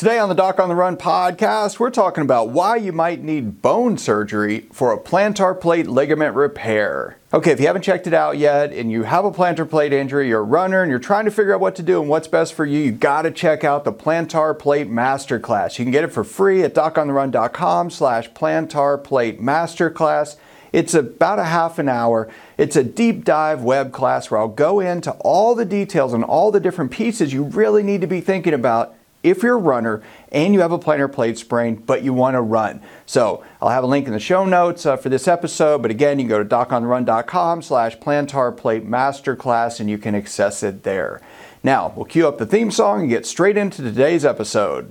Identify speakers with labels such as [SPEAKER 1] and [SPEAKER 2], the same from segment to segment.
[SPEAKER 1] Today on the Doc on the Run podcast, we're talking about why you might need bone surgery for a plantar plate ligament repair. Okay, if you haven't checked it out yet and you have a plantar plate injury, you're a runner and you're trying to figure out what to do and what's best for you, you gotta check out the Plantar Plate Masterclass. You can get it for free at docontherun.com slash plantar plate masterclass. It's about a half an hour. It's a deep dive web class where I'll go into all the details and all the different pieces you really need to be thinking about if you're a runner and you have a plantar plate sprain, but you want to run. So I'll have a link in the show notes uh, for this episode. But again, you can go to docontherun.com slash plantar plate masterclass and you can access it there. Now, we'll cue up the theme song and get straight into today's episode.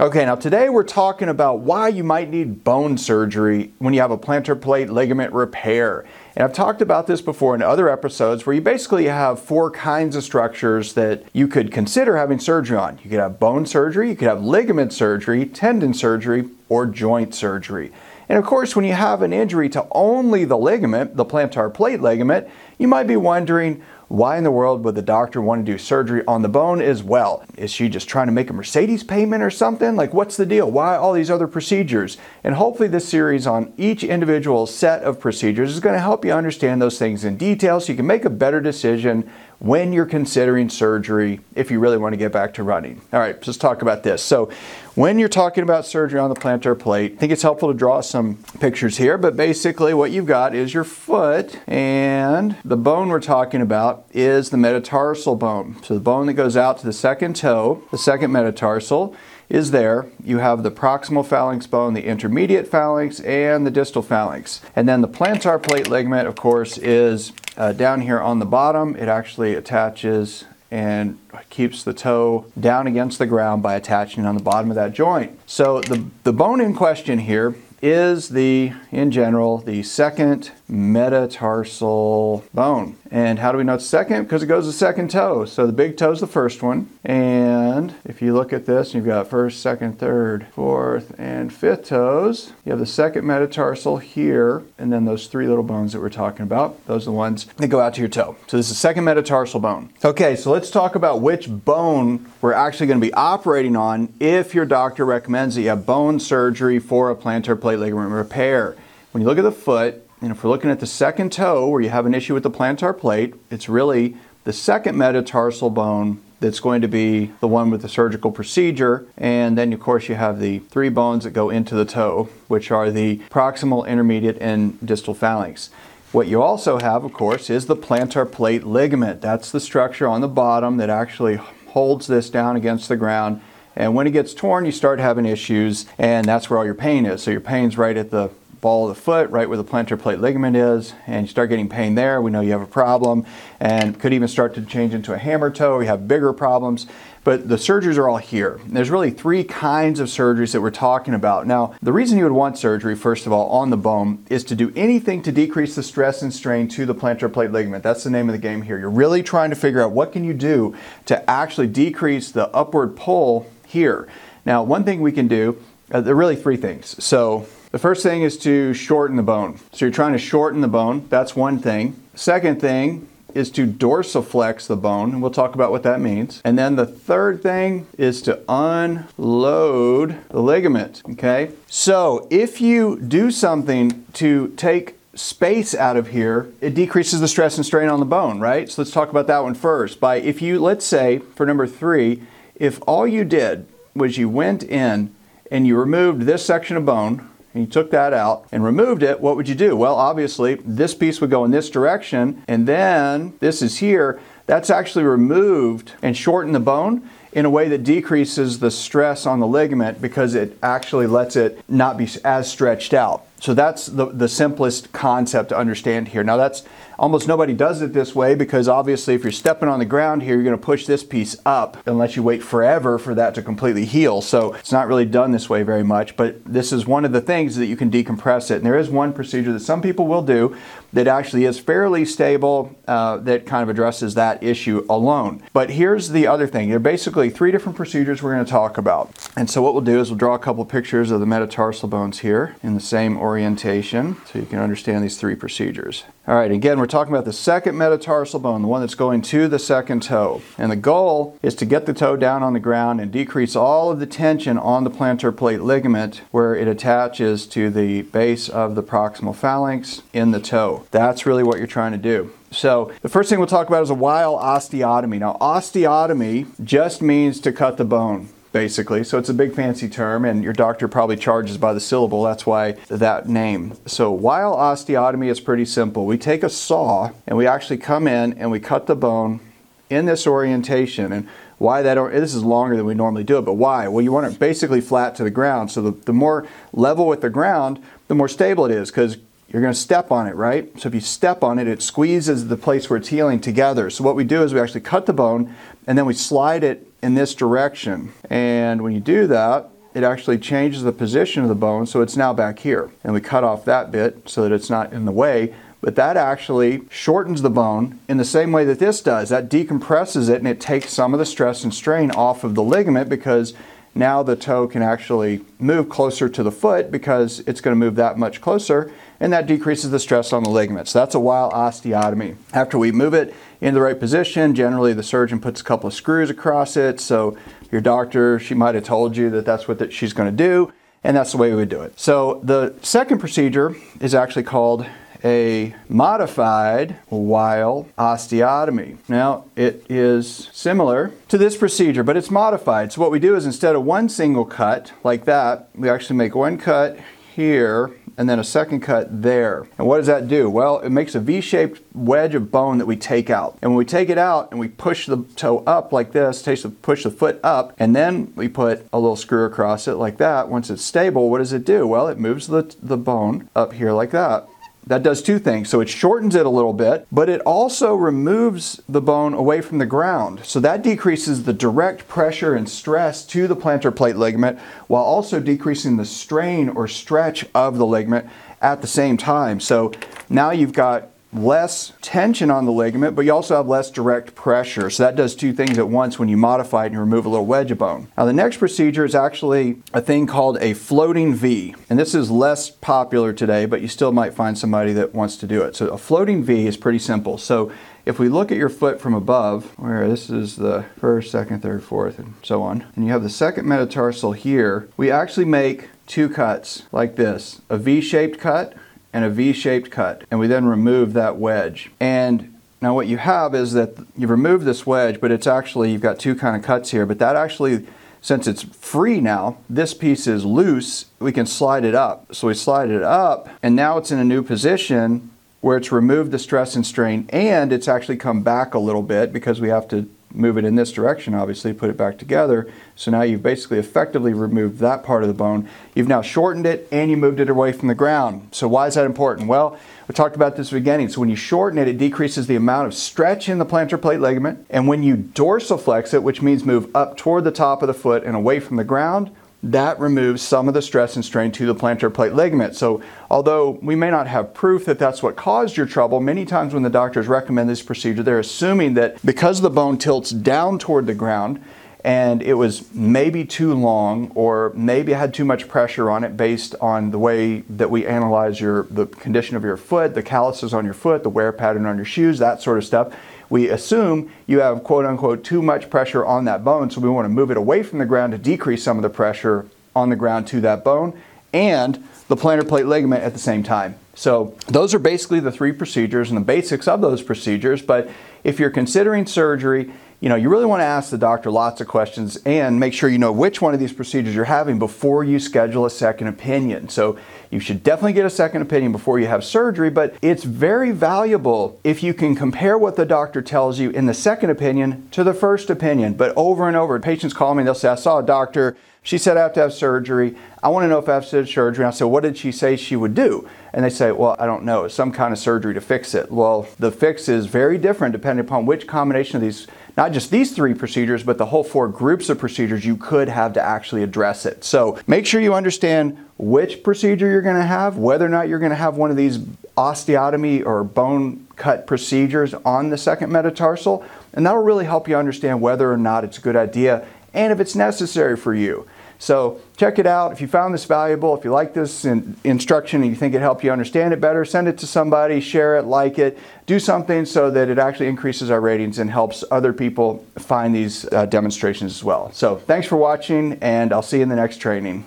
[SPEAKER 1] Okay, now today we're talking about why you might need bone surgery when you have a plantar plate ligament repair. And I've talked about this before in other episodes where you basically have four kinds of structures that you could consider having surgery on. You could have bone surgery, you could have ligament surgery, tendon surgery, or joint surgery. And of course, when you have an injury to only the ligament, the plantar plate ligament, you might be wondering, why in the world would the doctor want to do surgery on the bone as well? Is she just trying to make a Mercedes payment or something? Like, what's the deal? Why all these other procedures? And hopefully, this series on each individual set of procedures is going to help you understand those things in detail so you can make a better decision when you're considering surgery if you really want to get back to running. All right, let's talk about this. So, when you're talking about surgery on the plantar plate, I think it's helpful to draw some pictures here, but basically what you've got is your foot and the bone we're talking about is the metatarsal bone. So the bone that goes out to the second toe, the second metatarsal is there. You have the proximal phalanx bone, the intermediate phalanx, and the distal phalanx. And then the plantar plate ligament, of course, is uh, down here on the bottom. It actually attaches and keeps the toe down against the ground by attaching on the bottom of that joint. So the, the bone in question here is the, in general, the second metatarsal bone. And how do we know it's second? Because it goes to second toe. So the big toe is the first one. And if you look at this, you've got first, second, third, fourth, and fifth toes. You have the second metatarsal here, and then those three little bones that we're talking about. Those are the ones that go out to your toe. So this is the second metatarsal bone. Okay, so let's talk about which bone we're actually going to be operating on if your doctor recommends that you have bone surgery for a plantar plate ligament repair. When you look at the foot, and if we're looking at the second toe where you have an issue with the plantar plate, it's really the second metatarsal bone that's going to be the one with the surgical procedure. And then, of course, you have the three bones that go into the toe, which are the proximal, intermediate, and distal phalanx. What you also have, of course, is the plantar plate ligament. That's the structure on the bottom that actually holds this down against the ground. And when it gets torn, you start having issues, and that's where all your pain is. So your pain's right at the ball of the foot, right where the plantar plate ligament is, and you start getting pain there, we know you have a problem, and could even start to change into a hammer toe. We have bigger problems. But the surgeries are all here. There's really three kinds of surgeries that we're talking about. Now, the reason you would want surgery, first of all, on the bone is to do anything to decrease the stress and strain to the plantar plate ligament. That's the name of the game here. You're really trying to figure out what can you do to actually decrease the upward pull here. Now, one thing we can do, uh, there are really three things. So, the first thing is to shorten the bone. So you're trying to shorten the bone. That's one thing. Second thing is to dorsiflex the bone, and we'll talk about what that means. And then the third thing is to unload the ligament, okay? So if you do something to take space out of here, it decreases the stress and strain on the bone, right? So let's talk about that one first. By if you, let's say, for number three, if all you did was you went in and you removed this section of bone, and you took that out and removed it, what would you do? Well, obviously, this piece would go in this direction, and then this is here. That's actually removed and shortened the bone in a way that decreases the stress on the ligament because it actually lets it not be as stretched out. So that's the, the simplest concept to understand here. Now that's almost nobody does it this way because obviously if you're stepping on the ground here, you're going to push this piece up unless you wait forever for that to completely heal. So it's not really done this way very much, but this is one of the things that you can decompress it. And there is one procedure that some people will do that actually is fairly stable uh, that kind of addresses that issue alone. But here's the other thing. There are basically three different procedures we're going to talk about. And so what we'll do is we'll draw a couple pictures of the metatarsal bones here in the same orientation so you can understand these three procedures. All right, again, we're talking about the second metatarsal bone, the one that's going to the second toe. And the goal is to get the toe down on the ground and decrease all of the tension on the plantar plate ligament where it attaches to the base of the proximal phalanx in the toe. That's really what you're trying to do. So, the first thing we'll talk about is a Weil osteotomy. Now, osteotomy just means to cut the bone basically. So it's a big fancy term, and your doctor probably charges by the syllable. That's why that name. So Weil osteotomy is pretty simple. We take a saw and we actually come in and we cut the bone in this orientation. And why that, or, this is longer than we normally do it, but why? Well, you want it basically flat to the ground. So the, the more level with the ground, the more stable it is because you're going to step on it, right? So if you step on it, it squeezes the place where it's healing together. So what we do is we actually cut the bone and then we slide it in this direction. And when you do that, it actually changes the position of the bone so it's now back here. And we cut off that bit so that it's not in the way. But that actually shortens the bone in the same way that this does. That decompresses it and it takes some of the stress and strain off of the ligament because now the toe can actually move closer to the foot because it's going to move that much closer and that decreases the stress on the ligaments. That's a Weil osteotomy. After we move it in the right position, generally the surgeon puts a couple of screws across it. So your doctor, she might have told you that that's what she's going to do, and that's the way we would do it. So the second procedure is actually called a modified Weil osteotomy. Now, it is similar to this procedure, but it's modified. So what we do is instead of one single cut like that, we actually make one cut here and then a second cut there. And what does that do? Well, it makes a V-shaped wedge of bone that we take out. And when we take it out and we push the toe up like this, push the foot up, and then we put a little screw across it like that, once it's stable, what does it do? Well, it moves the, the bone up here like that. That does two things. So it shortens it a little bit, but it also removes the bone away from the ground. So that decreases the direct pressure and stress to the plantar plate ligament while also decreasing the strain or stretch of the ligament at the same time. So now you've got less tension on the ligament, but you also have less direct pressure. So that does two things at once when you modify it and remove a little wedge of bone. Now the next procedure is actually a thing called a floating V. And this is less popular today, but you still might find somebody that wants to do it. So a floating V is pretty simple. So if we look at your foot from above, where this is the first, second, third, fourth, and so on, and you have the second metatarsal here, we actually make two cuts like this a V shaped cut and a V-shaped cut. And we then remove that wedge. And now what you have is that you've removed this wedge, but it's actually, you've got two kind of cuts here, but that actually, since it's free now, this piece is loose, we can slide it up. So we slide it up, and now it's in a new position where it's removed the stress and strain, and it's actually come back a little bit because we have to move it in this direction, obviously, put it back together. So now you've basically effectively removed that part of the bone. You've now shortened it and you moved it away from the ground. So why is that important? Well, we talked about this beginning. So when you shorten it, it decreases the amount of stretch in the plantar plate ligament. And when you dorsiflex it, which means move up toward the top of the foot and away from the ground, that removes some of the stress and strain to the plantar plate ligament. So, although we may not have proof that that's what caused your trouble, many times when the doctors recommend this procedure, they're assuming that because the bone tilts down toward the ground and it was maybe too long or maybe had too much pressure on it based on the way that we analyze your the condition of your foot, the calluses on your foot, the wear pattern on your shoes, that sort of stuff we assume you have quote unquote too much pressure on that bone, so we want to move it away from the ground to decrease some of the pressure on the ground to that bone and the plantar plate ligament at the same time. So, those are basically the three procedures and the basics of those procedures. But if you're considering surgery, you know, you really want to ask the doctor lots of questions and make sure you know which one of these procedures you're having before you schedule a second opinion. So you should definitely get a second opinion before you have surgery, but it's very valuable if you can compare what the doctor tells you in the second opinion to the first opinion. But over and over, patients call me they'll say, I saw a doctor. She said I have to have surgery. I want to know if I have to have surgery. And I said, What did she say she would do? And they say, Well, I don't know. Some kind of surgery to fix it. Well, the fix is very different depending upon which combination of these not just these three procedures, but the whole four groups of procedures you could have to actually address it. So make sure you understand which procedure you're going to have, whether or not you're going to have one of these osteotomy or bone cut procedures on the second metatarsal, and that'll really help you understand whether or not it's a good idea and if it's necessary for you. So check it out. If you found this valuable, if you like this in instruction and you think it helped you understand it better, send it to somebody, share it, like it, do something so that it actually increases our ratings and helps other people find these uh, demonstrations as well. So thanks for watching, and I'll see you in the next training.